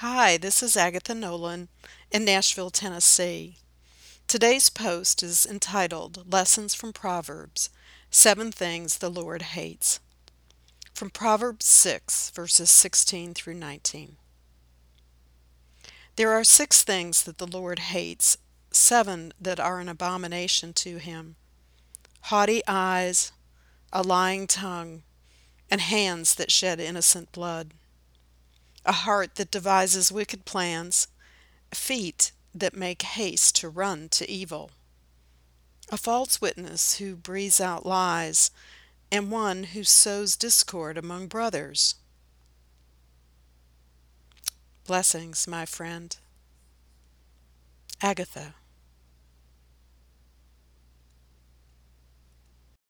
Hi, this is Agatha Nolan in Nashville, Tennessee. Today's post is entitled Lessons from Proverbs Seven Things the Lord Hates. From Proverbs 6, verses 16 through 19. There are six things that the Lord hates, seven that are an abomination to him haughty eyes, a lying tongue, and hands that shed innocent blood a heart that devises wicked plans, feet that make haste to run to evil, a false witness who breathes out lies, and one who sows discord among brothers. Blessings, my friend. Agatha.